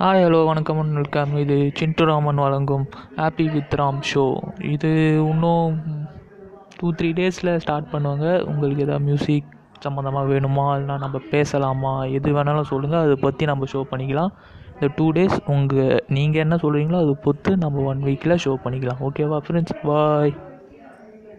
Hi hello வணக்கம். Welcome இது சின்டுராமன் வழங்கும் ஹாப்பி வித் ராம் ஷோ இது இன்னும் டூ த்ரீ டேஸில் ஸ்டார்ட் பண்ணுவாங்க. உங்களுக்கு எதாவது மியூசிக் சம்மந்தமாக வேணுமா? இல்லைனா நம்ம பேசலாமா? எது வேணாலும் சொல்லுங்கள் அதை பற்றி நம்ம ஷோ பண்ணிக்கலாம். இந்த டூ டேஸ் உங்கள் நீங்கள் என்ன சொல்கிறீங்களோ அதை பொறுத்து நம்ம ஒன் வீக்கில் ஷோ பண்ணிக்கலாம். ஓகேவா ஃப்ரெண்ட்ஸ் பாய்